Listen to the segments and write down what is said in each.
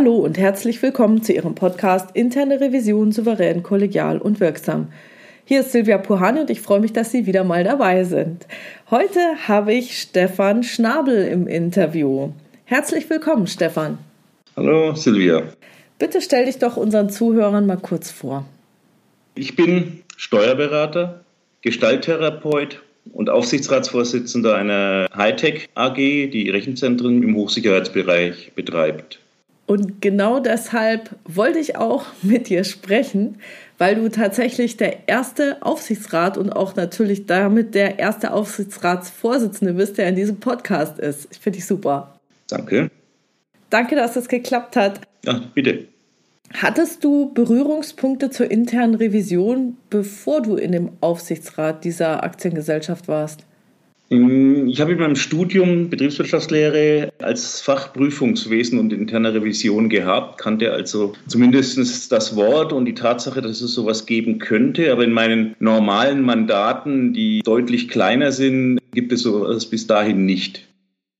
Hallo und herzlich willkommen zu Ihrem Podcast Interne Revision souverän, kollegial und wirksam. Hier ist Silvia Puhani und ich freue mich, dass Sie wieder mal dabei sind. Heute habe ich Stefan Schnabel im Interview. Herzlich willkommen, Stefan. Hallo, Silvia. Bitte stell dich doch unseren Zuhörern mal kurz vor. Ich bin Steuerberater, Gestalttherapeut und Aufsichtsratsvorsitzender einer Hightech AG, die Rechenzentren im Hochsicherheitsbereich betreibt. Und genau deshalb wollte ich auch mit dir sprechen, weil du tatsächlich der erste Aufsichtsrat und auch natürlich damit der erste Aufsichtsratsvorsitzende bist, der in diesem Podcast ist. Ich finde dich super. Danke. Danke, dass es geklappt hat. Ja, bitte. Hattest du Berührungspunkte zur internen Revision, bevor du in dem Aufsichtsrat dieser Aktiengesellschaft warst? Ich habe in meinem Studium Betriebswirtschaftslehre als Fach Prüfungswesen und interne Revision gehabt, kannte also zumindest das Wort und die Tatsache, dass es sowas geben könnte. Aber in meinen normalen Mandaten, die deutlich kleiner sind, gibt es sowas bis dahin nicht.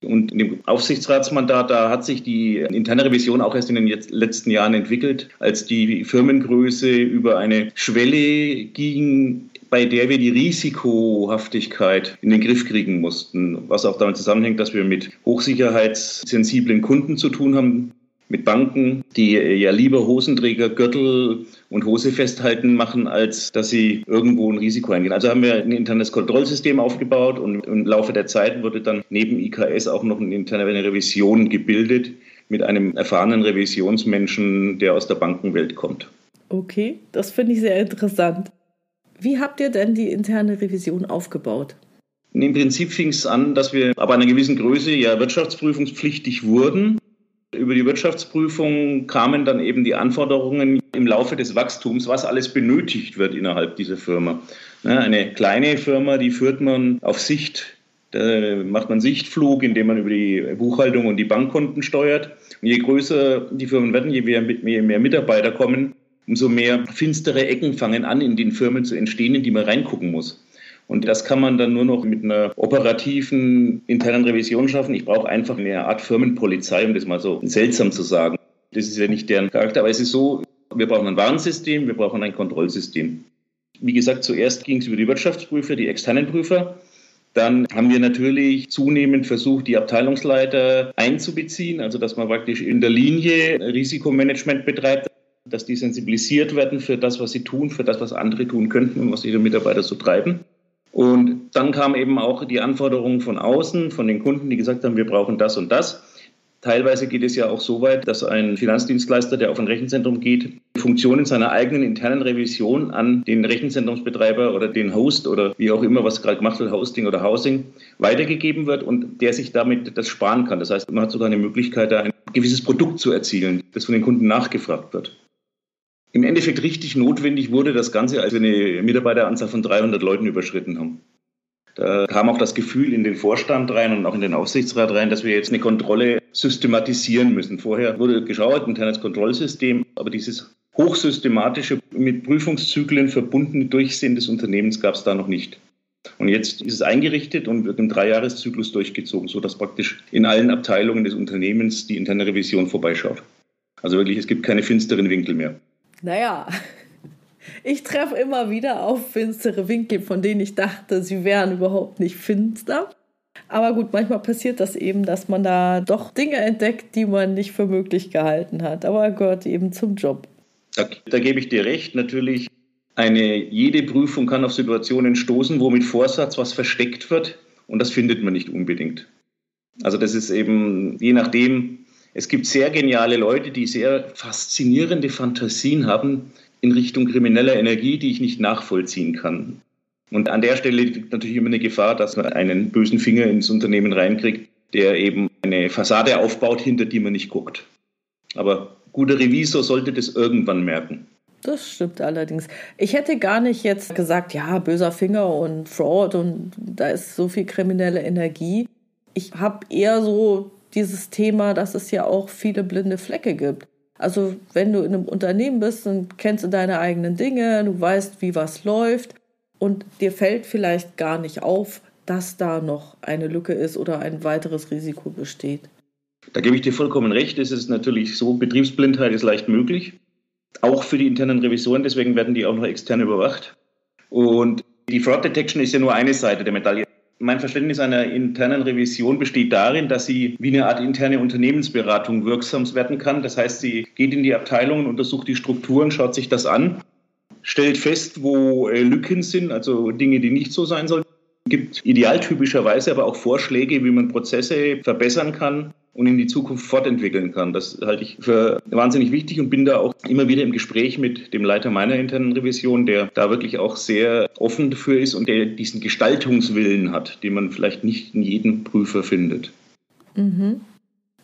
Und in dem Aufsichtsratsmandat, da hat sich die interne Revision auch erst in den letzten Jahren entwickelt, als die Firmengröße über eine Schwelle ging, bei der wir die Risikohaftigkeit in den Griff kriegen mussten, was auch damit zusammenhängt, dass wir mit hochsicherheitssensiblen Kunden zu tun haben, mit Banken, die ja lieber Hosenträger, Gürtel und Hose festhalten machen, als dass sie irgendwo ein Risiko eingehen. Also haben wir ein internes Kontrollsystem aufgebaut und im Laufe der Zeit wurde dann neben IKS auch noch eine interne Revision gebildet mit einem erfahrenen Revisionsmenschen, der aus der Bankenwelt kommt. Okay, das finde ich sehr interessant. Wie habt ihr denn die interne Revision aufgebaut? Im Prinzip fing es an, dass wir ab einer gewissen Größe ja wirtschaftsprüfungspflichtig wurden. Über die Wirtschaftsprüfung kamen dann eben die Anforderungen im Laufe des Wachstums, was alles benötigt wird innerhalb dieser Firma. Eine kleine Firma, die führt man auf Sicht, da macht man Sichtflug, indem man über die Buchhaltung und die Bankkonten steuert. Und je größer die Firmen werden, je mehr Mitarbeiter kommen, umso mehr finstere Ecken fangen an, in den Firmen zu entstehen, in die man reingucken muss. Und das kann man dann nur noch mit einer operativen internen Revision schaffen. Ich brauche einfach eine Art Firmenpolizei, um das mal so seltsam zu sagen. Das ist ja nicht deren Charakter, aber es ist so, wir brauchen ein Warnsystem, wir brauchen ein Kontrollsystem. Wie gesagt, zuerst ging es über die Wirtschaftsprüfer, die externen Prüfer. Dann haben wir natürlich zunehmend versucht, die Abteilungsleiter einzubeziehen, also dass man praktisch in der Linie Risikomanagement betreibt dass die sensibilisiert werden für das, was sie tun, für das, was andere tun könnten und was ihre Mitarbeiter so treiben. Und dann kam eben auch die Anforderung von außen, von den Kunden, die gesagt haben, wir brauchen das und das. Teilweise geht es ja auch so weit, dass ein Finanzdienstleister, der auf ein Rechenzentrum geht, Funktionen seiner eigenen internen Revision an den Rechenzentrumsbetreiber oder den Host oder wie auch immer, was gerade gemacht wird, Hosting oder Housing, weitergegeben wird und der sich damit das sparen kann. Das heißt, man hat sogar eine Möglichkeit, da ein gewisses Produkt zu erzielen, das von den Kunden nachgefragt wird. Im Endeffekt richtig notwendig wurde das Ganze, als wir eine Mitarbeiteranzahl von 300 Leuten überschritten haben. Da kam auch das Gefühl in den Vorstand rein und auch in den Aufsichtsrat rein, dass wir jetzt eine Kontrolle systematisieren müssen. Vorher wurde geschaut, internes Kontrollsystem, aber dieses hochsystematische, mit Prüfungszyklen verbundene Durchsehen des Unternehmens gab es da noch nicht. Und jetzt ist es eingerichtet und wird im Dreijahreszyklus durchgezogen, sodass praktisch in allen Abteilungen des Unternehmens die interne Revision vorbeischaut. Also wirklich, es gibt keine finsteren Winkel mehr. Naja, ich treffe immer wieder auf finstere Winkel, von denen ich dachte, sie wären überhaupt nicht finster. Aber gut, manchmal passiert das eben, dass man da doch Dinge entdeckt, die man nicht für möglich gehalten hat. Aber gehört eben zum Job. Da, da gebe ich dir recht. Natürlich, eine, jede Prüfung kann auf Situationen stoßen, wo mit Vorsatz was versteckt wird. Und das findet man nicht unbedingt. Also das ist eben, je nachdem, es gibt sehr geniale Leute, die sehr faszinierende Fantasien haben in Richtung krimineller Energie, die ich nicht nachvollziehen kann. Und an der Stelle liegt natürlich immer eine Gefahr, dass man einen bösen Finger ins Unternehmen reinkriegt, der eben eine Fassade aufbaut, hinter die man nicht guckt. Aber guter Revisor sollte das irgendwann merken. Das stimmt allerdings. Ich hätte gar nicht jetzt gesagt, ja, böser Finger und Fraud und da ist so viel kriminelle Energie. Ich habe eher so dieses Thema, dass es ja auch viele blinde Flecke gibt. Also wenn du in einem Unternehmen bist, dann kennst du deine eigenen Dinge, du weißt, wie was läuft und dir fällt vielleicht gar nicht auf, dass da noch eine Lücke ist oder ein weiteres Risiko besteht. Da gebe ich dir vollkommen recht. Es ist natürlich so, Betriebsblindheit ist leicht möglich. Auch für die internen Revisoren, deswegen werden die auch noch extern überwacht. Und die Fraud Detection ist ja nur eine Seite der Medaille. Mein Verständnis einer internen Revision besteht darin, dass sie wie eine Art interne Unternehmensberatung wirksam werden kann. Das heißt, sie geht in die Abteilungen, untersucht die Strukturen, schaut sich das an, stellt fest, wo äh, Lücken sind, also Dinge, die nicht so sein sollen gibt idealtypischerweise aber auch Vorschläge, wie man Prozesse verbessern kann und in die Zukunft fortentwickeln kann. Das halte ich für wahnsinnig wichtig und bin da auch immer wieder im Gespräch mit dem Leiter meiner internen Revision, der da wirklich auch sehr offen dafür ist und der diesen Gestaltungswillen hat, den man vielleicht nicht in jedem Prüfer findet. Mhm.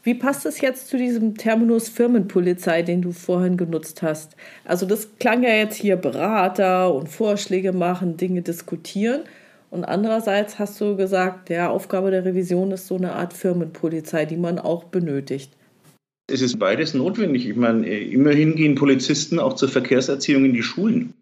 Wie passt es jetzt zu diesem Terminus Firmenpolizei, den du vorhin genutzt hast? Also das klang ja jetzt hier Berater und Vorschläge machen, Dinge diskutieren. Und andererseits hast du gesagt, der Aufgabe der Revision ist so eine Art Firmenpolizei, die man auch benötigt. Es ist beides notwendig. Ich meine, immerhin gehen Polizisten auch zur Verkehrserziehung in die Schulen.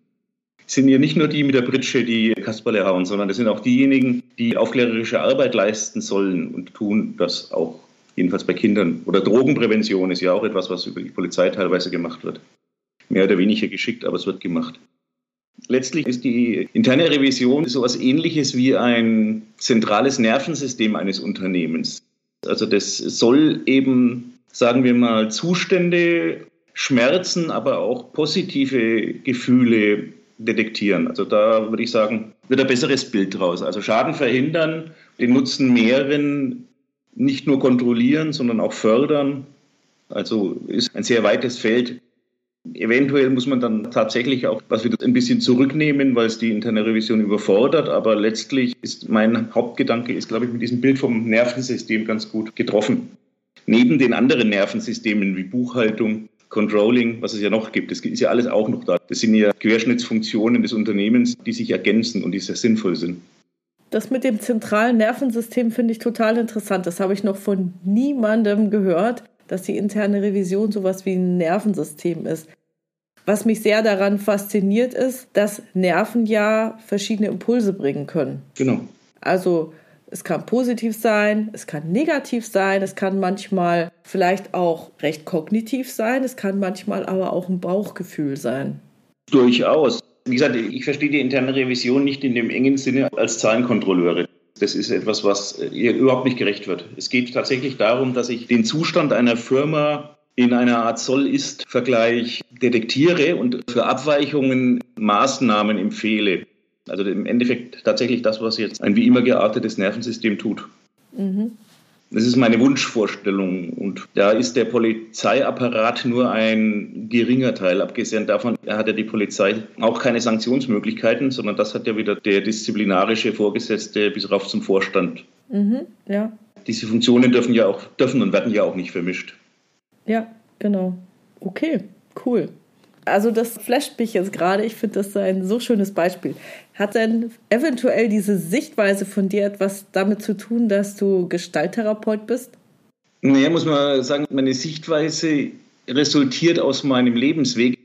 Es sind ja nicht nur die mit der Britsche, die Kasperle hauen, sondern es sind auch diejenigen, die aufklärerische Arbeit leisten sollen und tun das auch, jedenfalls bei Kindern. Oder Drogenprävention ist ja auch etwas, was über die Polizei teilweise gemacht wird. Mehr oder weniger geschickt, aber es wird gemacht. Letztlich ist die interne Revision so etwas Ähnliches wie ein zentrales Nervensystem eines Unternehmens. Also das soll eben, sagen wir mal, Zustände, Schmerzen, aber auch positive Gefühle detektieren. Also da würde ich sagen, wird ein besseres Bild draus. Also Schaden verhindern, den Nutzen mehren, nicht nur kontrollieren, sondern auch fördern. Also ist ein sehr weites Feld. Eventuell muss man dann tatsächlich auch was wieder ein bisschen zurücknehmen, weil es die interne Revision überfordert. Aber letztlich ist mein Hauptgedanke, ist, glaube ich, mit diesem Bild vom Nervensystem ganz gut getroffen. Neben den anderen Nervensystemen wie Buchhaltung, Controlling, was es ja noch gibt, das ist ja alles auch noch da. Das sind ja Querschnittsfunktionen des Unternehmens, die sich ergänzen und die sehr sinnvoll sind. Das mit dem zentralen Nervensystem finde ich total interessant. Das habe ich noch von niemandem gehört dass die interne Revision sowas wie ein Nervensystem ist. Was mich sehr daran fasziniert ist, dass Nerven ja verschiedene Impulse bringen können. Genau. Also es kann positiv sein, es kann negativ sein, es kann manchmal vielleicht auch recht kognitiv sein, es kann manchmal aber auch ein Bauchgefühl sein. Durchaus. Wie gesagt, ich verstehe die interne Revision nicht in dem engen Sinne als Zahlenkontrolleure. Das ist etwas, was ihr überhaupt nicht gerecht wird. Es geht tatsächlich darum, dass ich den Zustand einer Firma in einer Art Soll-Ist-Vergleich detektiere und für Abweichungen Maßnahmen empfehle. Also im Endeffekt tatsächlich das, was jetzt ein wie immer geartetes Nervensystem tut. Mhm. Das ist meine Wunschvorstellung. Und da ist der Polizeiapparat nur ein geringer Teil. Abgesehen davon hat ja die Polizei auch keine Sanktionsmöglichkeiten, sondern das hat ja wieder der disziplinarische Vorgesetzte bis rauf zum Vorstand. Mhm, ja. Diese Funktionen dürfen ja auch, dürfen und werden ja auch nicht vermischt. Ja, genau. Okay, cool. Also das flasht mich jetzt gerade. Ich finde das ein so schönes Beispiel. Hat denn eventuell diese Sichtweise von dir etwas damit zu tun, dass du Gestalttherapeut bist? Naja, muss man sagen, meine Sichtweise resultiert aus meinem Lebensweg.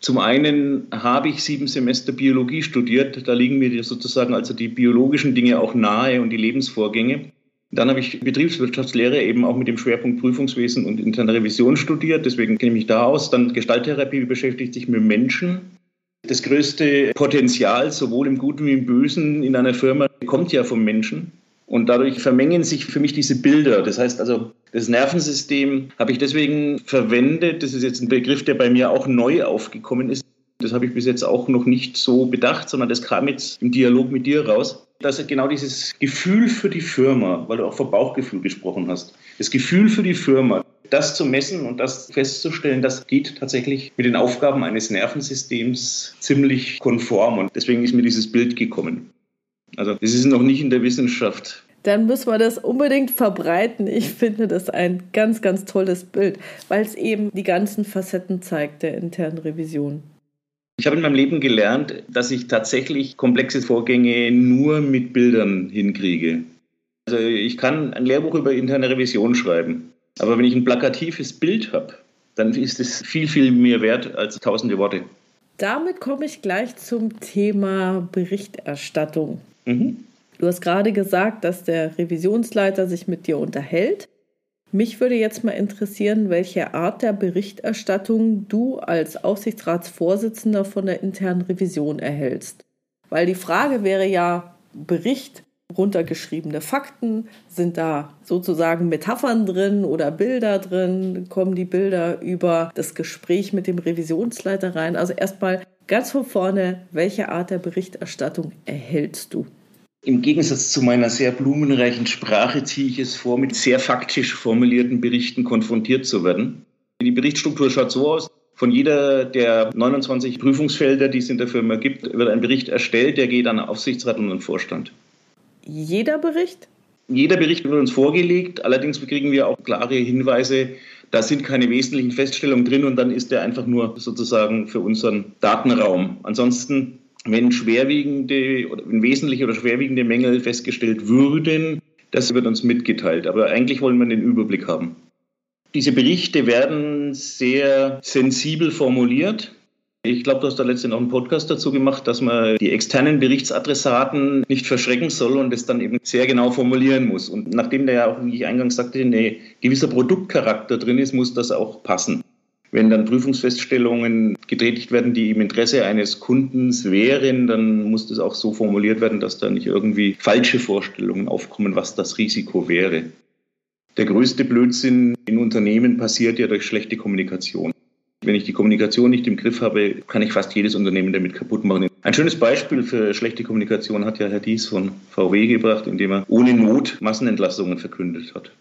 Zum einen habe ich sieben Semester Biologie studiert. Da liegen mir sozusagen also die biologischen Dinge auch nahe und die Lebensvorgänge. Dann habe ich Betriebswirtschaftslehre eben auch mit dem Schwerpunkt Prüfungswesen und interne Revision studiert. Deswegen kenne ich mich da aus. Dann Gestalttherapie beschäftigt sich mit Menschen. Das größte Potenzial, sowohl im Guten wie im Bösen in einer Firma, kommt ja vom Menschen. Und dadurch vermengen sich für mich diese Bilder. Das heißt also, das Nervensystem habe ich deswegen verwendet. Das ist jetzt ein Begriff, der bei mir auch neu aufgekommen ist. Das habe ich bis jetzt auch noch nicht so bedacht, sondern das kam jetzt im Dialog mit dir raus dass genau dieses Gefühl für die Firma, weil du auch vom Bauchgefühl gesprochen hast, das Gefühl für die Firma, das zu messen und das festzustellen, das geht tatsächlich mit den Aufgaben eines Nervensystems ziemlich konform. Und deswegen ist mir dieses Bild gekommen. Also das ist noch nicht in der Wissenschaft. Dann müssen wir das unbedingt verbreiten. Ich finde das ein ganz, ganz tolles Bild, weil es eben die ganzen Facetten zeigt der internen Revision. Ich habe in meinem Leben gelernt, dass ich tatsächlich komplexe Vorgänge nur mit Bildern hinkriege. Also ich kann ein Lehrbuch über interne Revision schreiben, aber wenn ich ein plakatives Bild habe, dann ist es viel, viel mehr wert als tausende Worte. Damit komme ich gleich zum Thema Berichterstattung. Mhm. Du hast gerade gesagt, dass der Revisionsleiter sich mit dir unterhält. Mich würde jetzt mal interessieren, welche Art der Berichterstattung du als Aufsichtsratsvorsitzender von der internen Revision erhältst. Weil die Frage wäre ja, Bericht, runtergeschriebene Fakten, sind da sozusagen Metaphern drin oder Bilder drin, kommen die Bilder über das Gespräch mit dem Revisionsleiter rein. Also erstmal ganz von vorne, welche Art der Berichterstattung erhältst du? Im Gegensatz zu meiner sehr blumenreichen Sprache ziehe ich es vor, mit sehr faktisch formulierten Berichten konfrontiert zu werden. Die Berichtsstruktur schaut so aus. Von jeder der 29 Prüfungsfelder, die es in der Firma gibt, wird ein Bericht erstellt, der geht an Aufsichtsrat und an Vorstand. Jeder Bericht? Jeder Bericht wird uns vorgelegt. Allerdings kriegen wir auch klare Hinweise, da sind keine wesentlichen Feststellungen drin und dann ist der einfach nur sozusagen für unseren Datenraum. Ansonsten wenn schwerwiegende oder wenn wesentliche oder schwerwiegende Mängel festgestellt würden, das wird uns mitgeteilt. Aber eigentlich wollen wir den Überblick haben. Diese Berichte werden sehr sensibel formuliert. Ich glaube, du hast da letztens auch einen Podcast dazu gemacht, dass man die externen Berichtsadressaten nicht verschrecken soll und es dann eben sehr genau formulieren muss. Und nachdem da ja auch, wie ich eingangs sagte, ein gewisser Produktcharakter drin ist, muss das auch passen. Wenn dann Prüfungsfeststellungen getätigt werden, die im Interesse eines Kundens wären, dann muss das auch so formuliert werden, dass da nicht irgendwie falsche Vorstellungen aufkommen, was das Risiko wäre. Der größte Blödsinn in Unternehmen passiert ja durch schlechte Kommunikation. Wenn ich die Kommunikation nicht im Griff habe, kann ich fast jedes Unternehmen damit kaputt machen. Ein schönes Beispiel für schlechte Kommunikation hat ja Herr Dies von VW gebracht, indem er ohne Not Massenentlassungen verkündet hat.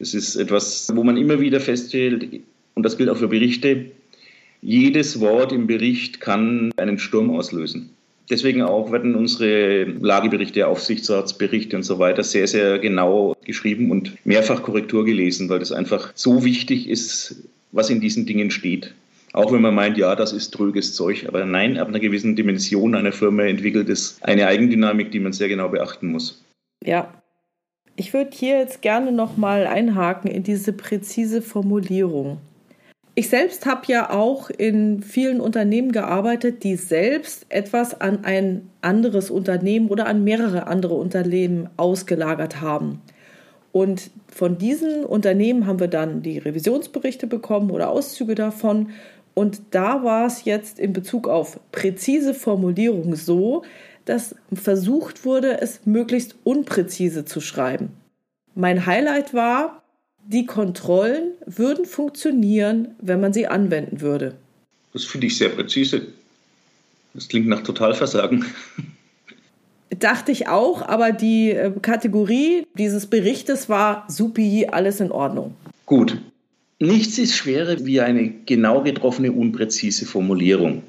Das ist etwas, wo man immer wieder feststellt, und das gilt auch für Berichte, jedes Wort im Bericht kann einen Sturm auslösen. Deswegen auch werden unsere Lageberichte, Aufsichtsratsberichte und so weiter sehr, sehr genau geschrieben und mehrfach Korrektur gelesen, weil das einfach so wichtig ist, was in diesen Dingen steht. Auch wenn man meint, ja, das ist tröges Zeug, aber nein, ab einer gewissen Dimension einer Firma entwickelt es eine Eigendynamik, die man sehr genau beachten muss. Ja. Ich würde hier jetzt gerne nochmal einhaken in diese präzise Formulierung. Ich selbst habe ja auch in vielen Unternehmen gearbeitet, die selbst etwas an ein anderes Unternehmen oder an mehrere andere Unternehmen ausgelagert haben. Und von diesen Unternehmen haben wir dann die Revisionsberichte bekommen oder Auszüge davon. Und da war es jetzt in Bezug auf präzise Formulierung so, dass versucht wurde, es möglichst unpräzise zu schreiben. Mein Highlight war, die Kontrollen würden funktionieren, wenn man sie anwenden würde. Das finde ich sehr präzise. Das klingt nach Totalversagen. Dachte ich auch, aber die äh, Kategorie dieses Berichtes war supi, alles in Ordnung. Gut. Nichts ist schwerer wie eine genau getroffene, unpräzise Formulierung.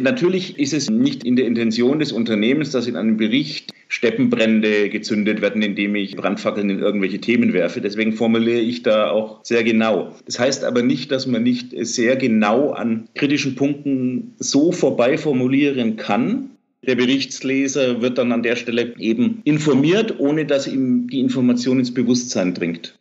Natürlich ist es nicht in der Intention des Unternehmens, dass in einem Bericht Steppenbrände gezündet werden, indem ich Brandfackeln in irgendwelche Themen werfe. Deswegen formuliere ich da auch sehr genau. Das heißt aber nicht, dass man nicht sehr genau an kritischen Punkten so vorbei formulieren kann. Der Berichtsleser wird dann an der Stelle eben informiert, ohne dass ihm die Information ins Bewusstsein dringt.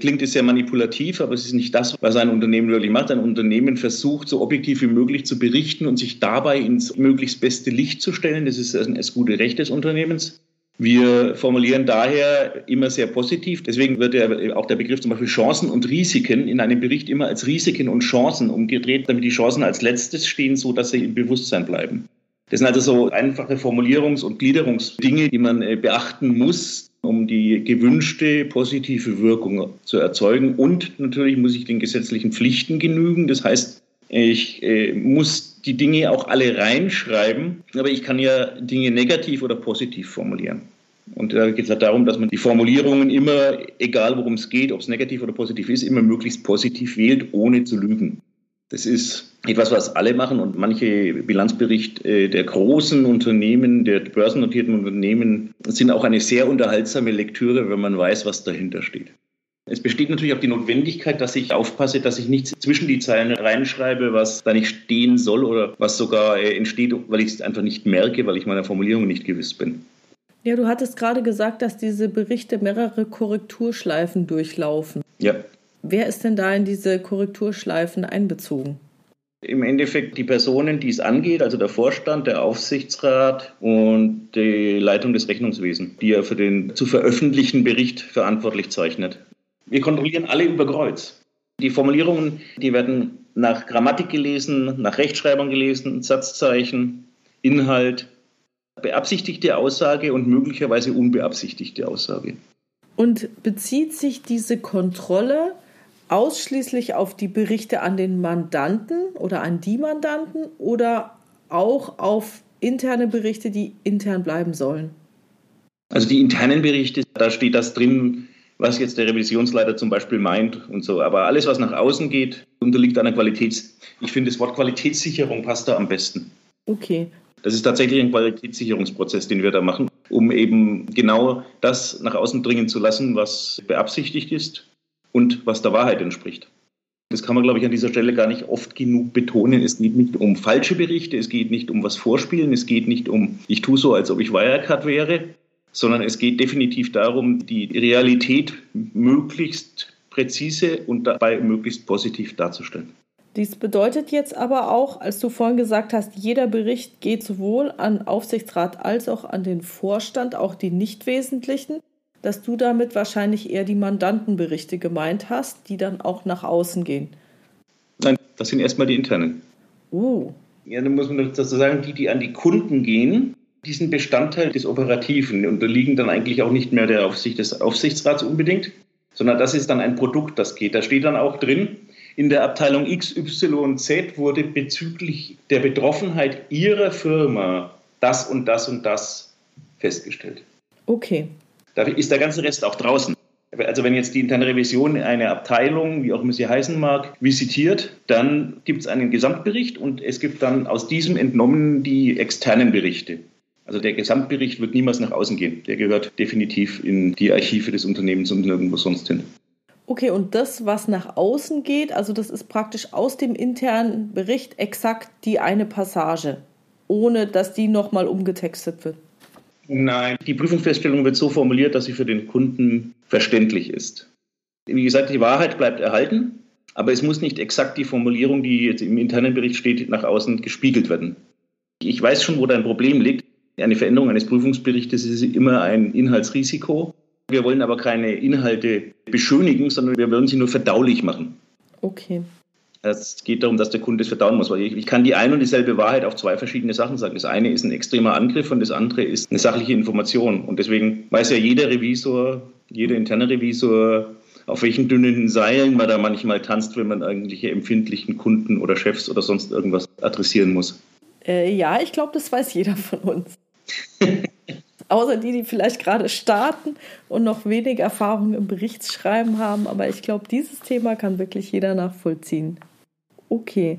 Klingt es sehr manipulativ, aber es ist nicht das, was ein Unternehmen wirklich macht. Ein Unternehmen versucht, so objektiv wie möglich zu berichten und sich dabei ins möglichst beste Licht zu stellen. Das ist das gute Recht des Unternehmens. Wir formulieren daher immer sehr positiv. Deswegen wird ja auch der Begriff zum Beispiel Chancen und Risiken in einem Bericht immer als Risiken und Chancen umgedreht, damit die Chancen als letztes stehen, so dass sie im Bewusstsein bleiben. Das sind also so einfache Formulierungs- und Gliederungsdinge, die man äh, beachten muss, um die gewünschte positive Wirkung zu erzeugen. Und natürlich muss ich den gesetzlichen Pflichten genügen. Das heißt, ich äh, muss die Dinge auch alle reinschreiben, aber ich kann ja Dinge negativ oder positiv formulieren. Und da geht es halt darum, dass man die Formulierungen immer, egal worum es geht, ob es negativ oder positiv ist, immer möglichst positiv wählt, ohne zu lügen. Das ist etwas, was alle machen und manche Bilanzberichte äh, der großen Unternehmen, der börsennotierten Unternehmen sind auch eine sehr unterhaltsame Lektüre, wenn man weiß, was dahinter steht. Es besteht natürlich auch die Notwendigkeit, dass ich aufpasse, dass ich nichts zwischen die Zeilen reinschreibe, was da nicht stehen soll oder was sogar äh, entsteht, weil ich es einfach nicht merke, weil ich meiner Formulierung nicht gewiss bin. Ja, du hattest gerade gesagt, dass diese Berichte mehrere Korrekturschleifen durchlaufen. Ja. Wer ist denn da in diese Korrekturschleifen einbezogen? Im Endeffekt die Personen, die es angeht, also der Vorstand, der Aufsichtsrat und die Leitung des Rechnungswesens, die ja für den zu veröffentlichten Bericht verantwortlich zeichnet. Wir kontrollieren alle über Kreuz. Die Formulierungen, die werden nach Grammatik gelesen, nach Rechtschreibung gelesen, Satzzeichen, Inhalt, beabsichtigte Aussage und möglicherweise unbeabsichtigte Aussage. Und bezieht sich diese Kontrolle ausschließlich auf die Berichte an den Mandanten oder an die Mandanten oder auch auf interne Berichte, die intern bleiben sollen? Also die internen Berichte, da steht das drin, was jetzt der Revisionsleiter zum Beispiel meint und so. Aber alles, was nach außen geht, unterliegt einer Qualitäts... Ich finde, das Wort Qualitätssicherung passt da am besten. Okay. Das ist tatsächlich ein Qualitätssicherungsprozess, den wir da machen, um eben genau das nach außen dringen zu lassen, was beabsichtigt ist und was der Wahrheit entspricht. Das kann man, glaube ich, an dieser Stelle gar nicht oft genug betonen. Es geht nicht um falsche Berichte, es geht nicht um was vorspielen, es geht nicht um, ich tue so, als ob ich Wirecard wäre, sondern es geht definitiv darum, die Realität möglichst präzise und dabei möglichst positiv darzustellen. Dies bedeutet jetzt aber auch, als du vorhin gesagt hast, jeder Bericht geht sowohl an Aufsichtsrat als auch an den Vorstand, auch die nicht wesentlichen, dass du damit wahrscheinlich eher die Mandantenberichte gemeint hast, die dann auch nach außen gehen. Nein, das sind erstmal die internen. Uh. Ja, dann muss man dazu sagen, die, die an die Kunden gehen, diesen Bestandteil des Operativen unterliegen dann eigentlich auch nicht mehr der Aufsicht des Aufsichtsrats unbedingt, sondern das ist dann ein Produkt, das geht. Da steht dann auch drin, in der Abteilung XYZ wurde bezüglich der Betroffenheit Ihrer Firma das und das und das festgestellt. Okay. Da ist der ganze Rest auch draußen. Also wenn jetzt die interne Revision eine Abteilung, wie auch immer sie heißen mag, visitiert, dann gibt es einen Gesamtbericht und es gibt dann aus diesem entnommen die externen Berichte. Also der Gesamtbericht wird niemals nach außen gehen. Der gehört definitiv in die Archive des Unternehmens und nirgendwo sonst hin. Okay, und das, was nach außen geht, also das ist praktisch aus dem internen Bericht exakt die eine Passage, ohne dass die nochmal umgetextet wird. Nein, die Prüfungsfeststellung wird so formuliert, dass sie für den Kunden verständlich ist. Wie gesagt, die Wahrheit bleibt erhalten, aber es muss nicht exakt die Formulierung, die jetzt im internen Bericht steht, nach außen gespiegelt werden. Ich weiß schon, wo dein Problem liegt. Eine Veränderung eines Prüfungsberichtes ist immer ein Inhaltsrisiko. Wir wollen aber keine Inhalte beschönigen, sondern wir wollen sie nur verdaulich machen. Okay. Es geht darum, dass der Kunde es verdauen muss, weil ich, ich, kann die eine und dieselbe Wahrheit auf zwei verschiedene Sachen sagen. Das eine ist ein extremer Angriff und das andere ist eine sachliche Information. Und deswegen weiß ja jeder Revisor, jeder interne Revisor, auf welchen dünnen Seilen man da manchmal tanzt, wenn man irgendwelche empfindlichen Kunden oder Chefs oder sonst irgendwas adressieren muss. Äh, ja, ich glaube, das weiß jeder von uns. Außer die, die vielleicht gerade starten und noch wenig Erfahrung im Berichtsschreiben haben. Aber ich glaube, dieses Thema kann wirklich jeder nachvollziehen. Okay.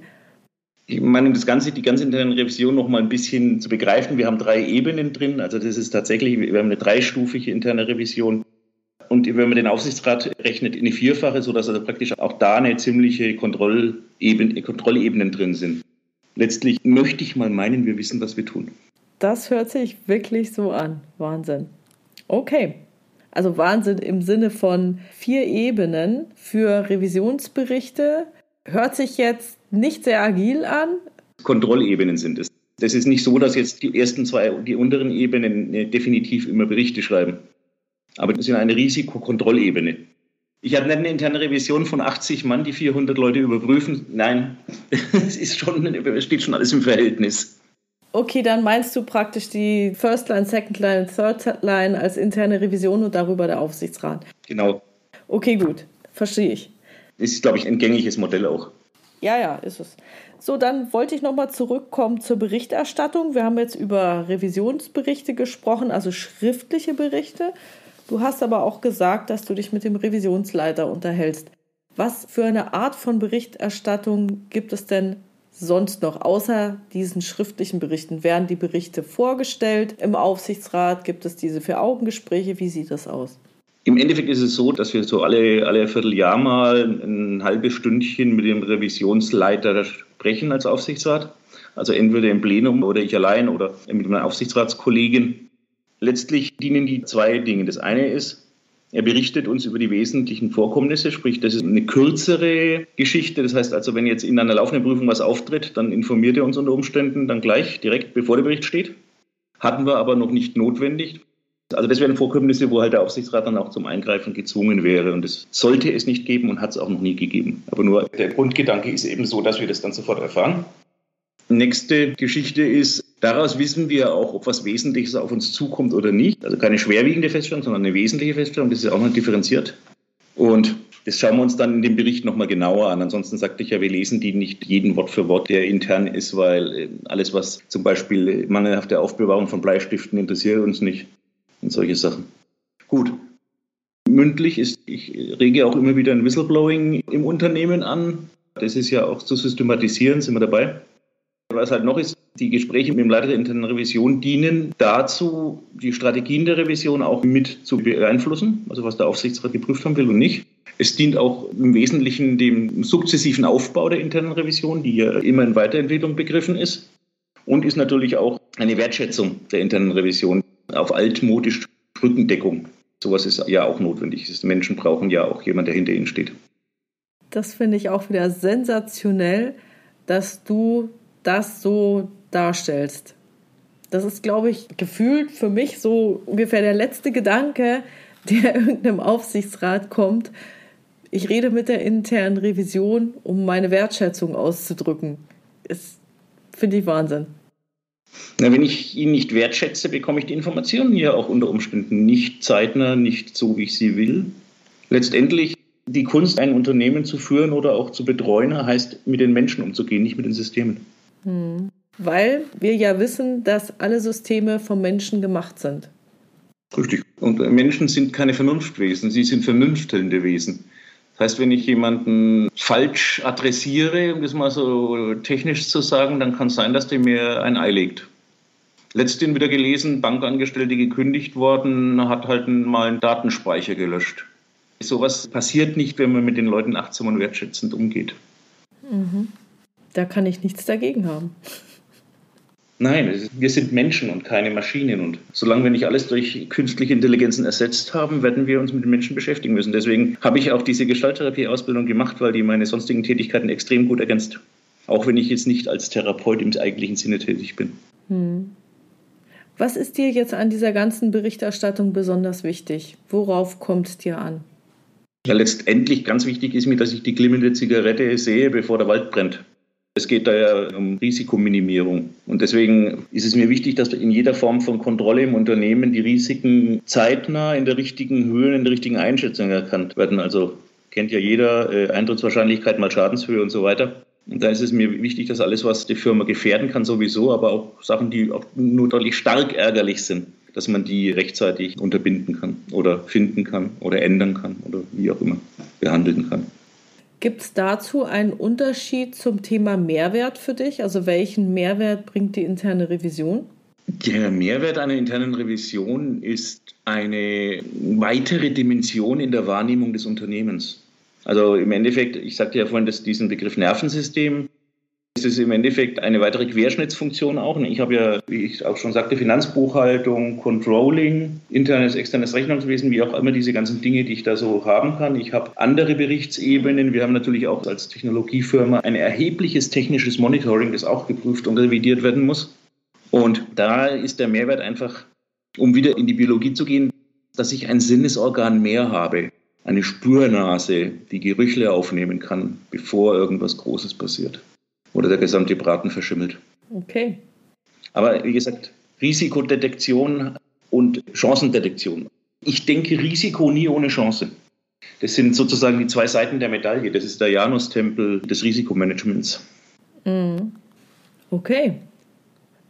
Ich meine, um das Ganze, die ganze interne Revision noch mal ein bisschen zu begreifen, wir haben drei Ebenen drin. Also das ist tatsächlich, wir haben eine dreistufige interne Revision. Und wenn man den Aufsichtsrat rechnet, in eine vierfache, sodass also praktisch auch da eine ziemliche Kontrollebene, Kontrollebenen drin sind. Letztlich möchte ich mal meinen, wir wissen, was wir tun. Das hört sich wirklich so an. Wahnsinn. Okay. Also Wahnsinn im Sinne von vier Ebenen für Revisionsberichte. Hört sich jetzt nicht sehr agil an. Kontrollebenen sind es. Das ist nicht so, dass jetzt die ersten zwei, die unteren Ebenen äh, definitiv immer Berichte schreiben. Aber das ist eine Risikokontrollebene. Ich habe nicht eine interne Revision von 80 Mann, die 400 Leute überprüfen. Nein, es ist schon, steht schon alles im Verhältnis. Okay, dann meinst du praktisch die First Line, Second Line, Third Line als interne Revision und darüber der Aufsichtsrat. Genau. Okay, gut. Verstehe ich. Ist, glaube ich, ein gängiges Modell auch. Ja, ja, ist es. So, dann wollte ich nochmal zurückkommen zur Berichterstattung. Wir haben jetzt über Revisionsberichte gesprochen, also schriftliche Berichte. Du hast aber auch gesagt, dass du dich mit dem Revisionsleiter unterhältst. Was für eine Art von Berichterstattung gibt es denn sonst noch, außer diesen schriftlichen Berichten? Werden die Berichte vorgestellt im Aufsichtsrat? Gibt es diese Vier-Augen-Gespräche? Wie sieht das aus? Im Endeffekt ist es so, dass wir so alle, alle Vierteljahr mal ein halbes Stündchen mit dem Revisionsleiter sprechen als Aufsichtsrat. Also entweder im Plenum oder ich allein oder mit einer Aufsichtsratskollegin. Letztlich dienen die zwei Dinge. Das eine ist, er berichtet uns über die wesentlichen Vorkommnisse, sprich, das ist eine kürzere Geschichte. Das heißt also, wenn jetzt in einer laufenden Prüfung was auftritt, dann informiert er uns unter Umständen dann gleich, direkt bevor der Bericht steht. Hatten wir aber noch nicht notwendig. Also das wären Vorkommnisse, wo halt der Aufsichtsrat dann auch zum Eingreifen gezwungen wäre. Und das sollte es nicht geben und hat es auch noch nie gegeben. Aber nur der Grundgedanke ist eben so, dass wir das dann sofort erfahren. Nächste Geschichte ist, daraus wissen wir auch, ob was Wesentliches auf uns zukommt oder nicht. Also keine schwerwiegende Feststellung, sondern eine wesentliche Feststellung. Das ist auch noch differenziert. Und das schauen wir uns dann in dem Bericht nochmal genauer an. Ansonsten sagte ich ja, wir lesen die nicht jeden Wort für Wort, der intern ist, weil äh, alles, was zum Beispiel mangelhafte Aufbewahrung von Bleistiften interessiert uns nicht und solche Sachen. Gut. Mündlich ist, ich rege auch immer wieder ein Whistleblowing im Unternehmen an. Das ist ja auch zu systematisieren, sind wir dabei. Was halt noch ist, die Gespräche mit dem Leiter der internen Revision dienen dazu, die Strategien der Revision auch mit zu beeinflussen, also was der Aufsichtsrat geprüft haben will und nicht. Es dient auch im Wesentlichen dem sukzessiven Aufbau der internen Revision, die ja immer in Weiterentwicklung begriffen ist. Und ist natürlich auch eine Wertschätzung der internen Revision auf altmodisch Rückendeckung. Sowas ist ja auch notwendig. Menschen brauchen ja auch jemanden, der hinter ihnen steht. Das finde ich auch wieder sensationell, dass du das so darstellst. Das ist, glaube ich, gefühlt für mich so ungefähr der letzte Gedanke, der irgendeinem Aufsichtsrat kommt. Ich rede mit der internen Revision, um meine Wertschätzung auszudrücken. Das finde ich Wahnsinn. Na, wenn ich ihn nicht wertschätze, bekomme ich die Informationen ja auch unter Umständen nicht zeitnah, nicht so, wie ich sie will. Letztendlich die Kunst, ein Unternehmen zu führen oder auch zu betreuen, heißt, mit den Menschen umzugehen, nicht mit den Systemen. Hm. Weil wir ja wissen, dass alle Systeme vom Menschen gemacht sind. Richtig. Und Menschen sind keine Vernunftwesen, sie sind vernünftelnde Wesen. Das heißt, wenn ich jemanden falsch adressiere, um das mal so technisch zu sagen, dann kann es sein, dass der mir ein Ei legt. Letztens wieder gelesen, Bankangestellte gekündigt worden, hat halt mal einen Datenspeicher gelöscht. Sowas passiert nicht, wenn man mit den Leuten achtsam und wertschätzend umgeht. Mhm. Da kann ich nichts dagegen haben. Nein, wir sind Menschen und keine Maschinen. Und solange wir nicht alles durch künstliche Intelligenzen ersetzt haben, werden wir uns mit den Menschen beschäftigen müssen. Deswegen habe ich auch diese Gestalttherapie-Ausbildung gemacht, weil die meine sonstigen Tätigkeiten extrem gut ergänzt. Auch wenn ich jetzt nicht als Therapeut im eigentlichen Sinne tätig bin. Hm. Was ist dir jetzt an dieser ganzen Berichterstattung besonders wichtig? Worauf kommt es dir an? Ja, letztendlich ganz wichtig ist mir, dass ich die glimmende Zigarette sehe, bevor der Wald brennt. Es geht da ja um Risikominimierung. Und deswegen ist es mir wichtig, dass in jeder Form von Kontrolle im Unternehmen die Risiken zeitnah in der richtigen Höhe, in der richtigen Einschätzung erkannt werden. Also kennt ja jeder äh, Eintrittswahrscheinlichkeit mal Schadenshöhe und so weiter. Und da ist es mir wichtig, dass alles, was die Firma gefährden kann, sowieso, aber auch Sachen, die auch nur deutlich stark ärgerlich sind, dass man die rechtzeitig unterbinden kann oder finden kann oder ändern kann oder wie auch immer behandeln kann. Gibt es dazu einen Unterschied zum Thema Mehrwert für dich? Also welchen Mehrwert bringt die interne Revision? Der Mehrwert einer internen Revision ist eine weitere Dimension in der Wahrnehmung des Unternehmens. Also im Endeffekt, ich sagte ja vorhin, dass diesen Begriff Nervensystem es ist im Endeffekt eine weitere Querschnittsfunktion auch. Ich habe ja, wie ich auch schon sagte, Finanzbuchhaltung, Controlling, internes, externes Rechnungswesen, wie auch immer diese ganzen Dinge, die ich da so haben kann. Ich habe andere Berichtsebenen. Wir haben natürlich auch als Technologiefirma ein erhebliches technisches Monitoring, das auch geprüft und revidiert werden muss. Und da ist der Mehrwert einfach, um wieder in die Biologie zu gehen, dass ich ein Sinnesorgan mehr habe. Eine Spürnase, die Gerüchle aufnehmen kann, bevor irgendwas Großes passiert oder der gesamte Braten verschimmelt. Okay. Aber wie gesagt, Risikodetektion und Chancendetektion. Ich denke Risiko nie ohne Chance. Das sind sozusagen die zwei Seiten der Medaille. Das ist der Janustempel des Risikomanagements. Mhm. Okay.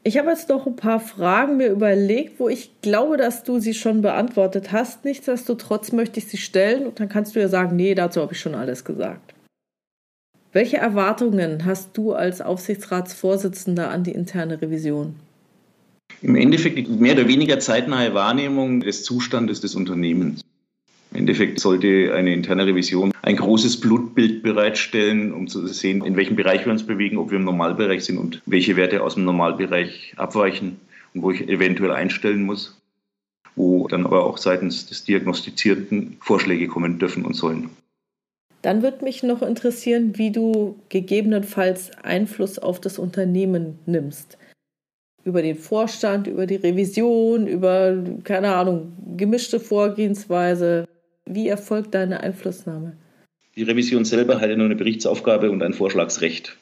Ich habe jetzt noch ein paar Fragen mir überlegt, wo ich glaube, dass du sie schon beantwortet hast. Nichtsdestotrotz möchte ich sie stellen und dann kannst du ja sagen, nee, dazu habe ich schon alles gesagt. Welche Erwartungen hast du als Aufsichtsratsvorsitzender an die interne Revision? Im Endeffekt mehr oder weniger zeitnahe Wahrnehmung des Zustandes des Unternehmens. Im Endeffekt sollte eine interne Revision ein großes Blutbild bereitstellen, um zu sehen, in welchem Bereich wir uns bewegen, ob wir im Normalbereich sind und welche Werte aus dem Normalbereich abweichen und wo ich eventuell einstellen muss, wo dann aber auch seitens des Diagnostizierten Vorschläge kommen dürfen und sollen. Dann würde mich noch interessieren, wie du gegebenenfalls Einfluss auf das Unternehmen nimmst. über den Vorstand, über die Revision, über, keine Ahnung, gemischte Vorgehensweise. Wie erfolgt deine Einflussnahme? Die Revision selber hat ja nur eine Berichtsaufgabe und ein Vorschlagsrecht.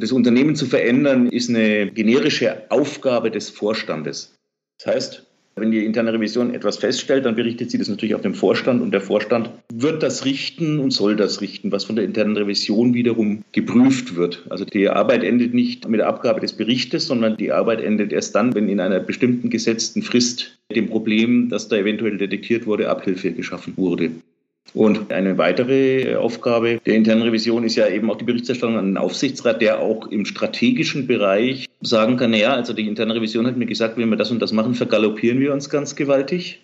Das Unternehmen zu verändern ist eine generische Aufgabe des Vorstandes. Das heißt, wenn die interne Revision etwas feststellt, dann berichtet sie das natürlich auf den Vorstand und der Vorstand wird das richten und soll das richten, was von der internen Revision wiederum geprüft wird. Also die Arbeit endet nicht mit der Abgabe des Berichtes, sondern die Arbeit endet erst dann, wenn in einer bestimmten gesetzten Frist dem Problem, das da eventuell detektiert wurde, Abhilfe geschaffen wurde. Und eine weitere Aufgabe der internen Revision ist ja eben auch die Berichterstattung an den Aufsichtsrat, der auch im strategischen Bereich sagen kann, naja, also die interne Revision hat mir gesagt, wenn wir das und das machen, vergaloppieren wir uns ganz gewaltig.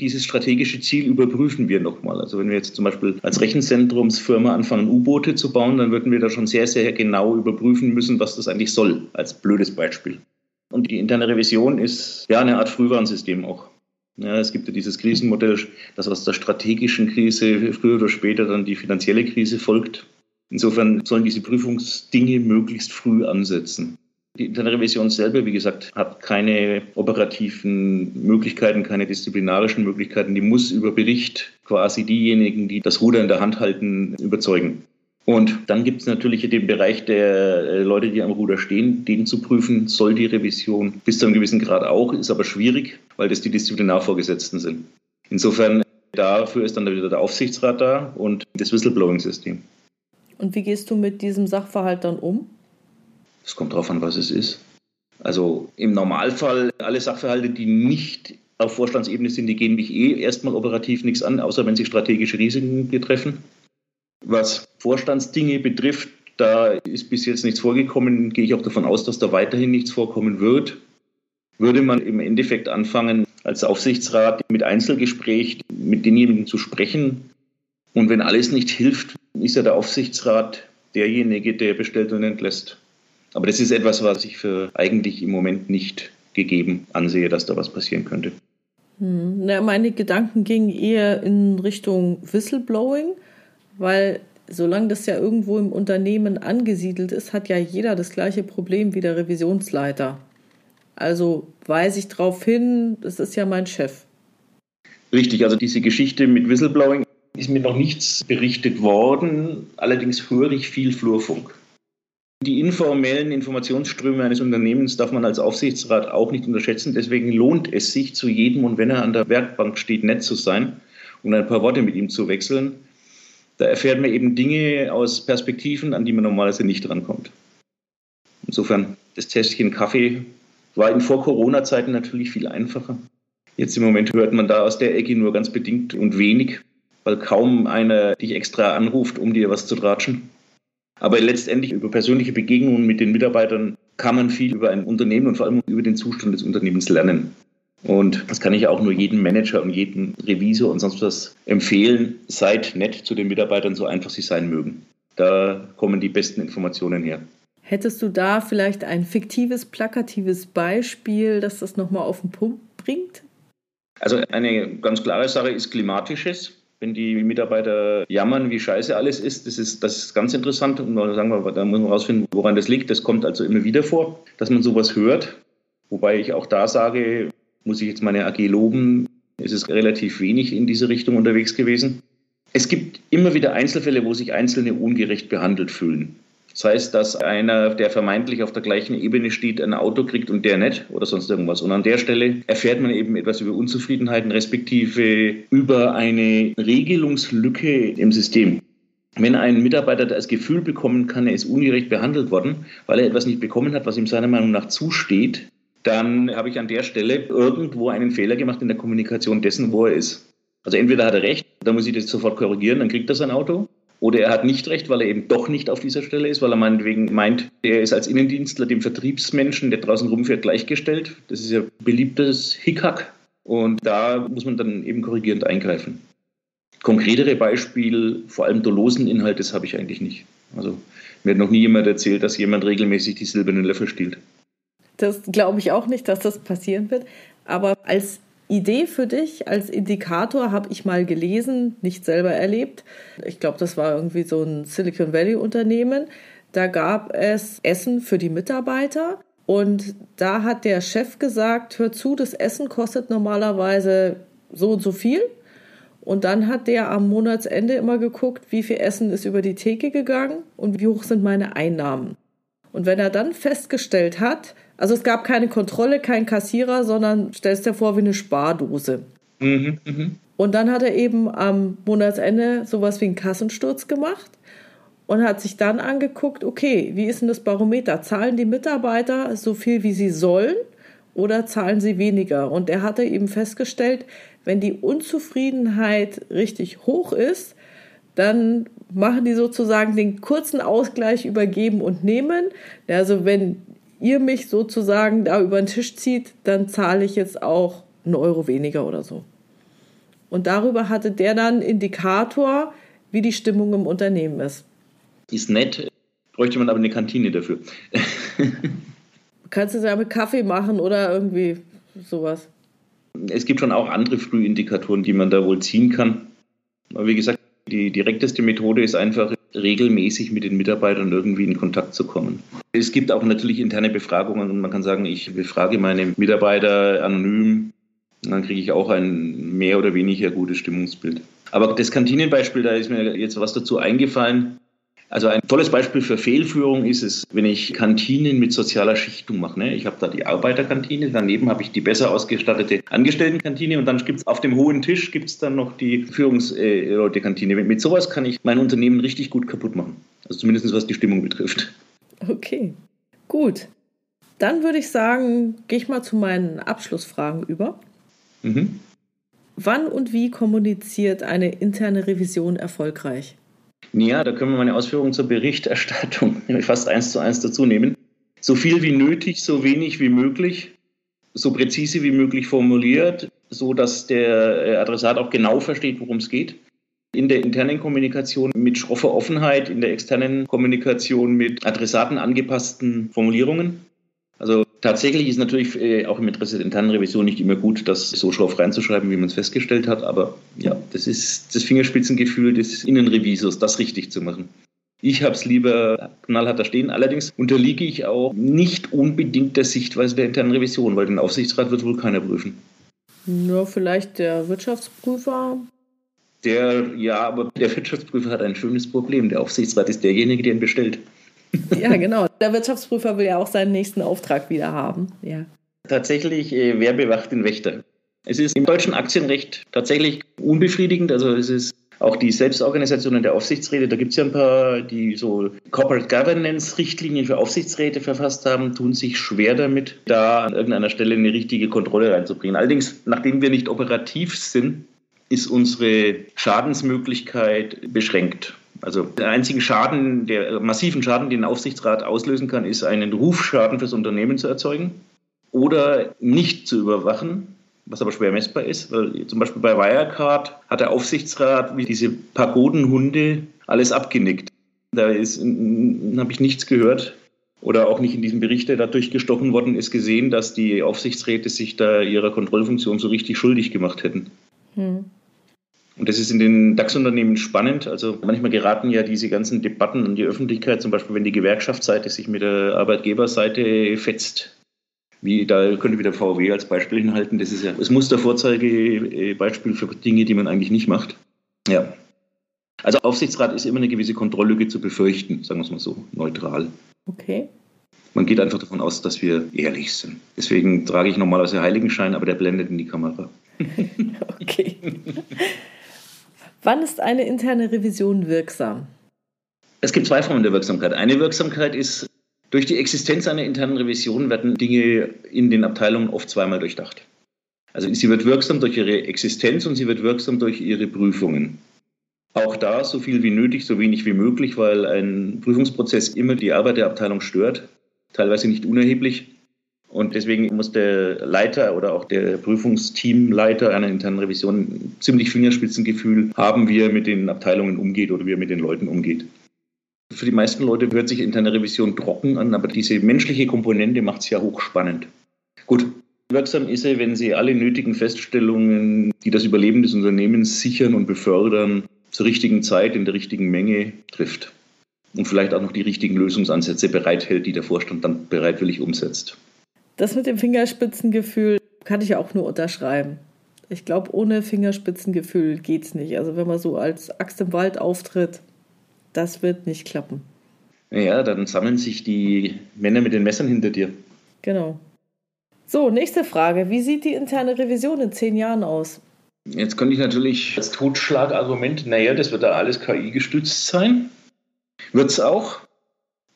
Dieses strategische Ziel überprüfen wir nochmal. Also wenn wir jetzt zum Beispiel als Rechenzentrumsfirma anfangen, U-Boote zu bauen, dann würden wir da schon sehr, sehr genau überprüfen müssen, was das eigentlich soll, als blödes Beispiel. Und die interne Revision ist ja eine Art Frühwarnsystem auch. Ja, es gibt ja dieses Krisenmodell, dass aus der strategischen Krise früher oder später dann die finanzielle Krise folgt. Insofern sollen diese Prüfungsdinge möglichst früh ansetzen. Die interne Revision selber, wie gesagt, hat keine operativen Möglichkeiten, keine disziplinarischen Möglichkeiten. Die muss über Bericht quasi diejenigen, die das Ruder in der Hand halten, überzeugen. Und dann gibt es natürlich den Bereich der äh, Leute, die am Ruder stehen, den zu prüfen, soll die Revision bis zu einem gewissen Grad auch, ist aber schwierig, weil das die Disziplinarvorgesetzten sind. Insofern dafür ist dann wieder der Aufsichtsrat da und das Whistleblowing-System. Und wie gehst du mit diesem Sachverhalt dann um? Es kommt darauf an, was es ist. Also im Normalfall alle Sachverhalte, die nicht auf Vorstandsebene sind, die gehen mich eh erstmal operativ nichts an, außer wenn sie strategische Risiken betreffen. Was Vorstandsdinge betrifft, da ist bis jetzt nichts vorgekommen, gehe ich auch davon aus, dass da weiterhin nichts vorkommen wird. Würde man im Endeffekt anfangen, als Aufsichtsrat mit Einzelgespräch mit denjenigen zu sprechen. Und wenn alles nicht hilft, ist ja der Aufsichtsrat derjenige, der bestellt und entlässt. Aber das ist etwas, was ich für eigentlich im Moment nicht gegeben ansehe, dass da was passieren könnte. Hm. Na, meine Gedanken gingen eher in Richtung Whistleblowing weil solange das ja irgendwo im Unternehmen angesiedelt ist, hat ja jeder das gleiche Problem wie der Revisionsleiter. Also weise ich darauf hin, das ist ja mein Chef. Richtig, also diese Geschichte mit Whistleblowing ist mir noch nichts berichtet worden, allerdings höre ich viel Flurfunk. Die informellen Informationsströme eines Unternehmens darf man als Aufsichtsrat auch nicht unterschätzen. Deswegen lohnt es sich zu jedem und wenn er an der Werkbank steht, nett zu sein und ein paar Worte mit ihm zu wechseln da erfährt man eben Dinge aus Perspektiven, an die man normalerweise nicht rankommt. Insofern, das Tässchen Kaffee war in Vor-Corona-Zeiten natürlich viel einfacher. Jetzt im Moment hört man da aus der Ecke nur ganz bedingt und wenig, weil kaum einer dich extra anruft, um dir was zu tratschen. Aber letztendlich über persönliche Begegnungen mit den Mitarbeitern kann man viel über ein Unternehmen und vor allem über den Zustand des Unternehmens lernen. Und das kann ich auch nur jedem Manager und jedem Revisor und sonst was empfehlen. Seid nett zu den Mitarbeitern, so einfach sie sein mögen. Da kommen die besten Informationen her. Hättest du da vielleicht ein fiktives, plakatives Beispiel, das das nochmal auf den Punkt bringt? Also eine ganz klare Sache ist klimatisches. Wenn die Mitarbeiter jammern, wie scheiße alles ist, das ist, das ist ganz interessant. Und da, sagen wir, da muss man herausfinden, woran das liegt. Das kommt also immer wieder vor, dass man sowas hört. Wobei ich auch da sage, muss ich jetzt meine AG loben. Es ist relativ wenig in diese Richtung unterwegs gewesen. Es gibt immer wieder Einzelfälle, wo sich Einzelne ungerecht behandelt fühlen. Das heißt, dass einer, der vermeintlich auf der gleichen Ebene steht, ein Auto kriegt und der nicht oder sonst irgendwas. Und an der Stelle erfährt man eben etwas über Unzufriedenheiten, respektive über eine Regelungslücke im System. Wenn ein Mitarbeiter das Gefühl bekommen kann, er ist ungerecht behandelt worden, weil er etwas nicht bekommen hat, was ihm seiner Meinung nach zusteht, dann habe ich an der Stelle irgendwo einen Fehler gemacht in der Kommunikation dessen, wo er ist. Also entweder hat er recht, dann muss ich das sofort korrigieren, dann kriegt er sein Auto. Oder er hat nicht recht, weil er eben doch nicht auf dieser Stelle ist, weil er meinetwegen meint, er ist als Innendienstler dem Vertriebsmenschen, der draußen rumfährt, gleichgestellt. Das ist ja beliebtes Hickhack. Und da muss man dann eben korrigierend eingreifen. Konkretere Beispiele, vor allem dolosen Inhalt, das habe ich eigentlich nicht. Also mir hat noch nie jemand erzählt, dass jemand regelmäßig die silbernen Löffel stiehlt. Das glaube ich auch nicht, dass das passieren wird. Aber als Idee für dich, als Indikator habe ich mal gelesen, nicht selber erlebt. Ich glaube, das war irgendwie so ein Silicon Valley Unternehmen. Da gab es Essen für die Mitarbeiter Und da hat der Chef gesagt, hör zu, das Essen kostet normalerweise so und so viel. Und dann hat der am Monatsende immer geguckt, wie viel Essen ist über die Theke gegangen und wie hoch sind meine Einnahmen. Und wenn er dann festgestellt hat, also es gab keine Kontrolle, kein Kassierer, sondern stellst dir vor wie eine Spardose. Mhm, mh. Und dann hat er eben am Monatsende sowas wie einen Kassensturz gemacht und hat sich dann angeguckt, okay, wie ist denn das Barometer? Zahlen die Mitarbeiter so viel, wie sie sollen oder zahlen sie weniger? Und er hatte eben festgestellt, wenn die Unzufriedenheit richtig hoch ist, dann machen die sozusagen den kurzen Ausgleich über Geben und Nehmen. Also wenn ihr mich sozusagen da über den Tisch zieht, dann zahle ich jetzt auch einen Euro weniger oder so. Und darüber hatte der dann Indikator, wie die Stimmung im Unternehmen ist. Ist nett, bräuchte man aber eine Kantine dafür. Kannst du es ja mit Kaffee machen oder irgendwie sowas? Es gibt schon auch andere Frühindikatoren, die man da wohl ziehen kann. Aber wie gesagt, die direkteste Methode ist einfach, regelmäßig mit den Mitarbeitern irgendwie in Kontakt zu kommen. Es gibt auch natürlich interne Befragungen und man kann sagen, ich befrage meine Mitarbeiter anonym dann kriege ich auch ein mehr oder weniger gutes Stimmungsbild. Aber das Kantinenbeispiel, da ist mir jetzt was dazu eingefallen. Also ein tolles Beispiel für Fehlführung ist es, wenn ich Kantinen mit sozialer Schichtung mache. Ne? Ich habe da die Arbeiterkantine, daneben habe ich die besser ausgestattete Angestelltenkantine und dann gibt es auf dem hohen Tisch gibt's dann noch die Führungsleutekantine. Mit sowas kann ich mein Unternehmen richtig gut kaputt machen. Also zumindest was die Stimmung betrifft. Okay, gut. Dann würde ich sagen, gehe ich mal zu meinen Abschlussfragen über. Mhm. Wann und wie kommuniziert eine interne Revision erfolgreich? Ja, da können wir meine Ausführungen zur Berichterstattung fast eins zu eins dazu nehmen. So viel wie nötig, so wenig wie möglich, so präzise wie möglich formuliert, so dass der äh, Adressat auch genau versteht, worum es geht. In der internen Kommunikation mit schroffer Offenheit, in der externen Kommunikation mit Adressaten angepassten Formulierungen. Also tatsächlich ist natürlich äh, auch im Interesse der internen Revision nicht immer gut, das so schroff reinzuschreiben, wie man es festgestellt hat. Aber ja, das ist das Fingerspitzengefühl des Innenrevisors, das richtig zu machen. Ich habe es lieber knallhart da stehen. Allerdings unterliege ich auch nicht unbedingt der Sichtweise der internen Revision, weil den Aufsichtsrat wird wohl keiner prüfen. Nur vielleicht der Wirtschaftsprüfer. Der, ja, aber der Wirtschaftsprüfer hat ein schönes Problem. Der Aufsichtsrat ist derjenige, der ihn bestellt. Ja, genau. Der Wirtschaftsprüfer will ja auch seinen nächsten Auftrag wieder haben. Ja. Tatsächlich, äh, wer bewacht den Wächter? Es ist im deutschen Aktienrecht tatsächlich unbefriedigend. Also es ist auch die Selbstorganisationen der Aufsichtsräte, da gibt es ja ein paar, die so Corporate Governance-Richtlinien für Aufsichtsräte verfasst haben, tun sich schwer damit, da an irgendeiner Stelle eine richtige Kontrolle reinzubringen. Allerdings, nachdem wir nicht operativ sind, ist unsere Schadensmöglichkeit beschränkt. Also der einzige Schaden, der massiven Schaden, den ein Aufsichtsrat auslösen kann, ist einen Rufschaden fürs Unternehmen zu erzeugen oder nicht zu überwachen, was aber schwer messbar ist. Weil zum Beispiel bei Wirecard hat der Aufsichtsrat wie diese Pagodenhunde alles abgenickt. Da habe ich nichts gehört oder auch nicht in diesem Bericht, der da durchgestochen worden ist, gesehen, dass die Aufsichtsräte sich da ihrer Kontrollfunktion so richtig schuldig gemacht hätten. Hm. Und das ist in den DAX-Unternehmen spannend. Also manchmal geraten ja diese ganzen Debatten an die Öffentlichkeit, zum Beispiel wenn die Gewerkschaftsseite sich mit der Arbeitgeberseite fetzt. Wie, da könnte wieder VW als Beispiel hinhalten. Das ist ja das Mustervorzeigebeispiel für Dinge, die man eigentlich nicht macht. Ja. Also Aufsichtsrat ist immer eine gewisse Kontrolllücke zu befürchten, sagen wir es mal so, neutral. Okay. Man geht einfach davon aus, dass wir ehrlich sind. Deswegen trage ich normalerweise Heiligenschein, aber der blendet in die Kamera. okay. Wann ist eine interne Revision wirksam? Es gibt zwei Formen der Wirksamkeit. Eine Wirksamkeit ist, durch die Existenz einer internen Revision werden Dinge in den Abteilungen oft zweimal durchdacht. Also sie wird wirksam durch ihre Existenz und sie wird wirksam durch ihre Prüfungen. Auch da so viel wie nötig, so wenig wie möglich, weil ein Prüfungsprozess immer die Arbeit der Abteilung stört, teilweise nicht unerheblich. Und deswegen muss der Leiter oder auch der Prüfungsteamleiter einer internen Revision ziemlich Fingerspitzengefühl haben, wie er mit den Abteilungen umgeht oder wie er mit den Leuten umgeht. Für die meisten Leute hört sich interne Revision trocken an, aber diese menschliche Komponente macht es ja hochspannend. Gut, wirksam ist sie, wenn sie alle nötigen Feststellungen, die das Überleben des Unternehmens sichern und befördern, zur richtigen Zeit in der richtigen Menge trifft. und vielleicht auch noch die richtigen Lösungsansätze bereithält, die der Vorstand dann bereitwillig umsetzt. Das mit dem Fingerspitzengefühl kann ich auch nur unterschreiben. Ich glaube, ohne Fingerspitzengefühl geht es nicht. Also wenn man so als Axt im Wald auftritt, das wird nicht klappen. Ja, dann sammeln sich die Männer mit den Messern hinter dir. Genau. So, nächste Frage. Wie sieht die interne Revision in zehn Jahren aus? Jetzt könnte ich natürlich als Totschlagargument, naja, das wird da alles KI gestützt sein. Wird es auch.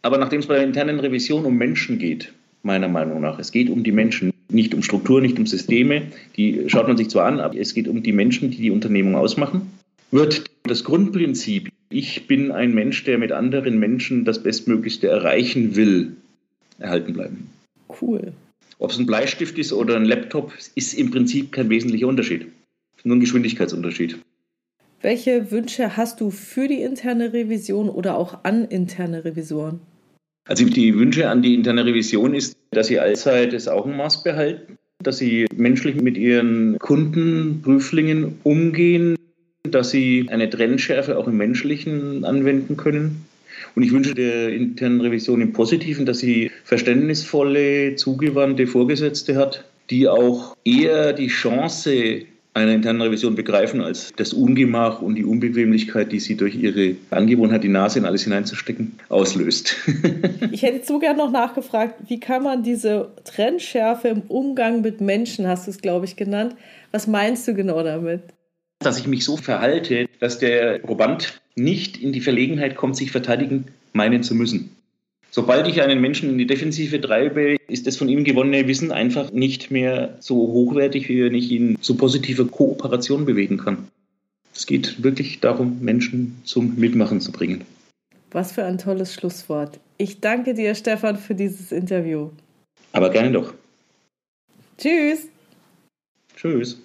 Aber nachdem es bei der internen Revision um Menschen geht, meiner Meinung nach, es geht um die Menschen, nicht um Struktur, nicht um Systeme, die schaut man sich zwar an, aber es geht um die Menschen, die die Unternehmung ausmachen, wird das Grundprinzip, ich bin ein Mensch, der mit anderen Menschen das Bestmöglichste erreichen will, erhalten bleiben. Cool. Ob es ein Bleistift ist oder ein Laptop, ist im Prinzip kein wesentlicher Unterschied. Nur ein Geschwindigkeitsunterschied. Welche Wünsche hast du für die interne Revision oder auch an interne Revisoren? Also die Wünsche an die interne Revision ist, dass sie allzeit das Augenmaß behalten, dass sie menschlich mit ihren Kunden, Prüflingen umgehen, dass sie eine Trennschärfe auch im Menschlichen anwenden können. Und ich wünsche der internen Revision im Positiven, dass sie verständnisvolle, zugewandte Vorgesetzte hat, die auch eher die Chance einer internen Revision begreifen als das Ungemach und die Unbequemlichkeit, die sie durch ihre Angewohnheit, die Nase in alles hineinzustecken, auslöst. ich hätte so gerne noch nachgefragt, wie kann man diese Trennschärfe im Umgang mit Menschen, hast du es, glaube ich, genannt, was meinst du genau damit? Dass ich mich so verhalte, dass der Proband nicht in die Verlegenheit kommt, sich verteidigen meinen zu müssen. Sobald ich einen Menschen in die Defensive treibe, ist das von ihm gewonnene Wissen einfach nicht mehr so hochwertig, wie wenn ich ihn zu positiver Kooperation bewegen kann. Es geht wirklich darum, Menschen zum Mitmachen zu bringen. Was für ein tolles Schlusswort. Ich danke dir, Stefan, für dieses Interview. Aber gerne doch. Tschüss. Tschüss.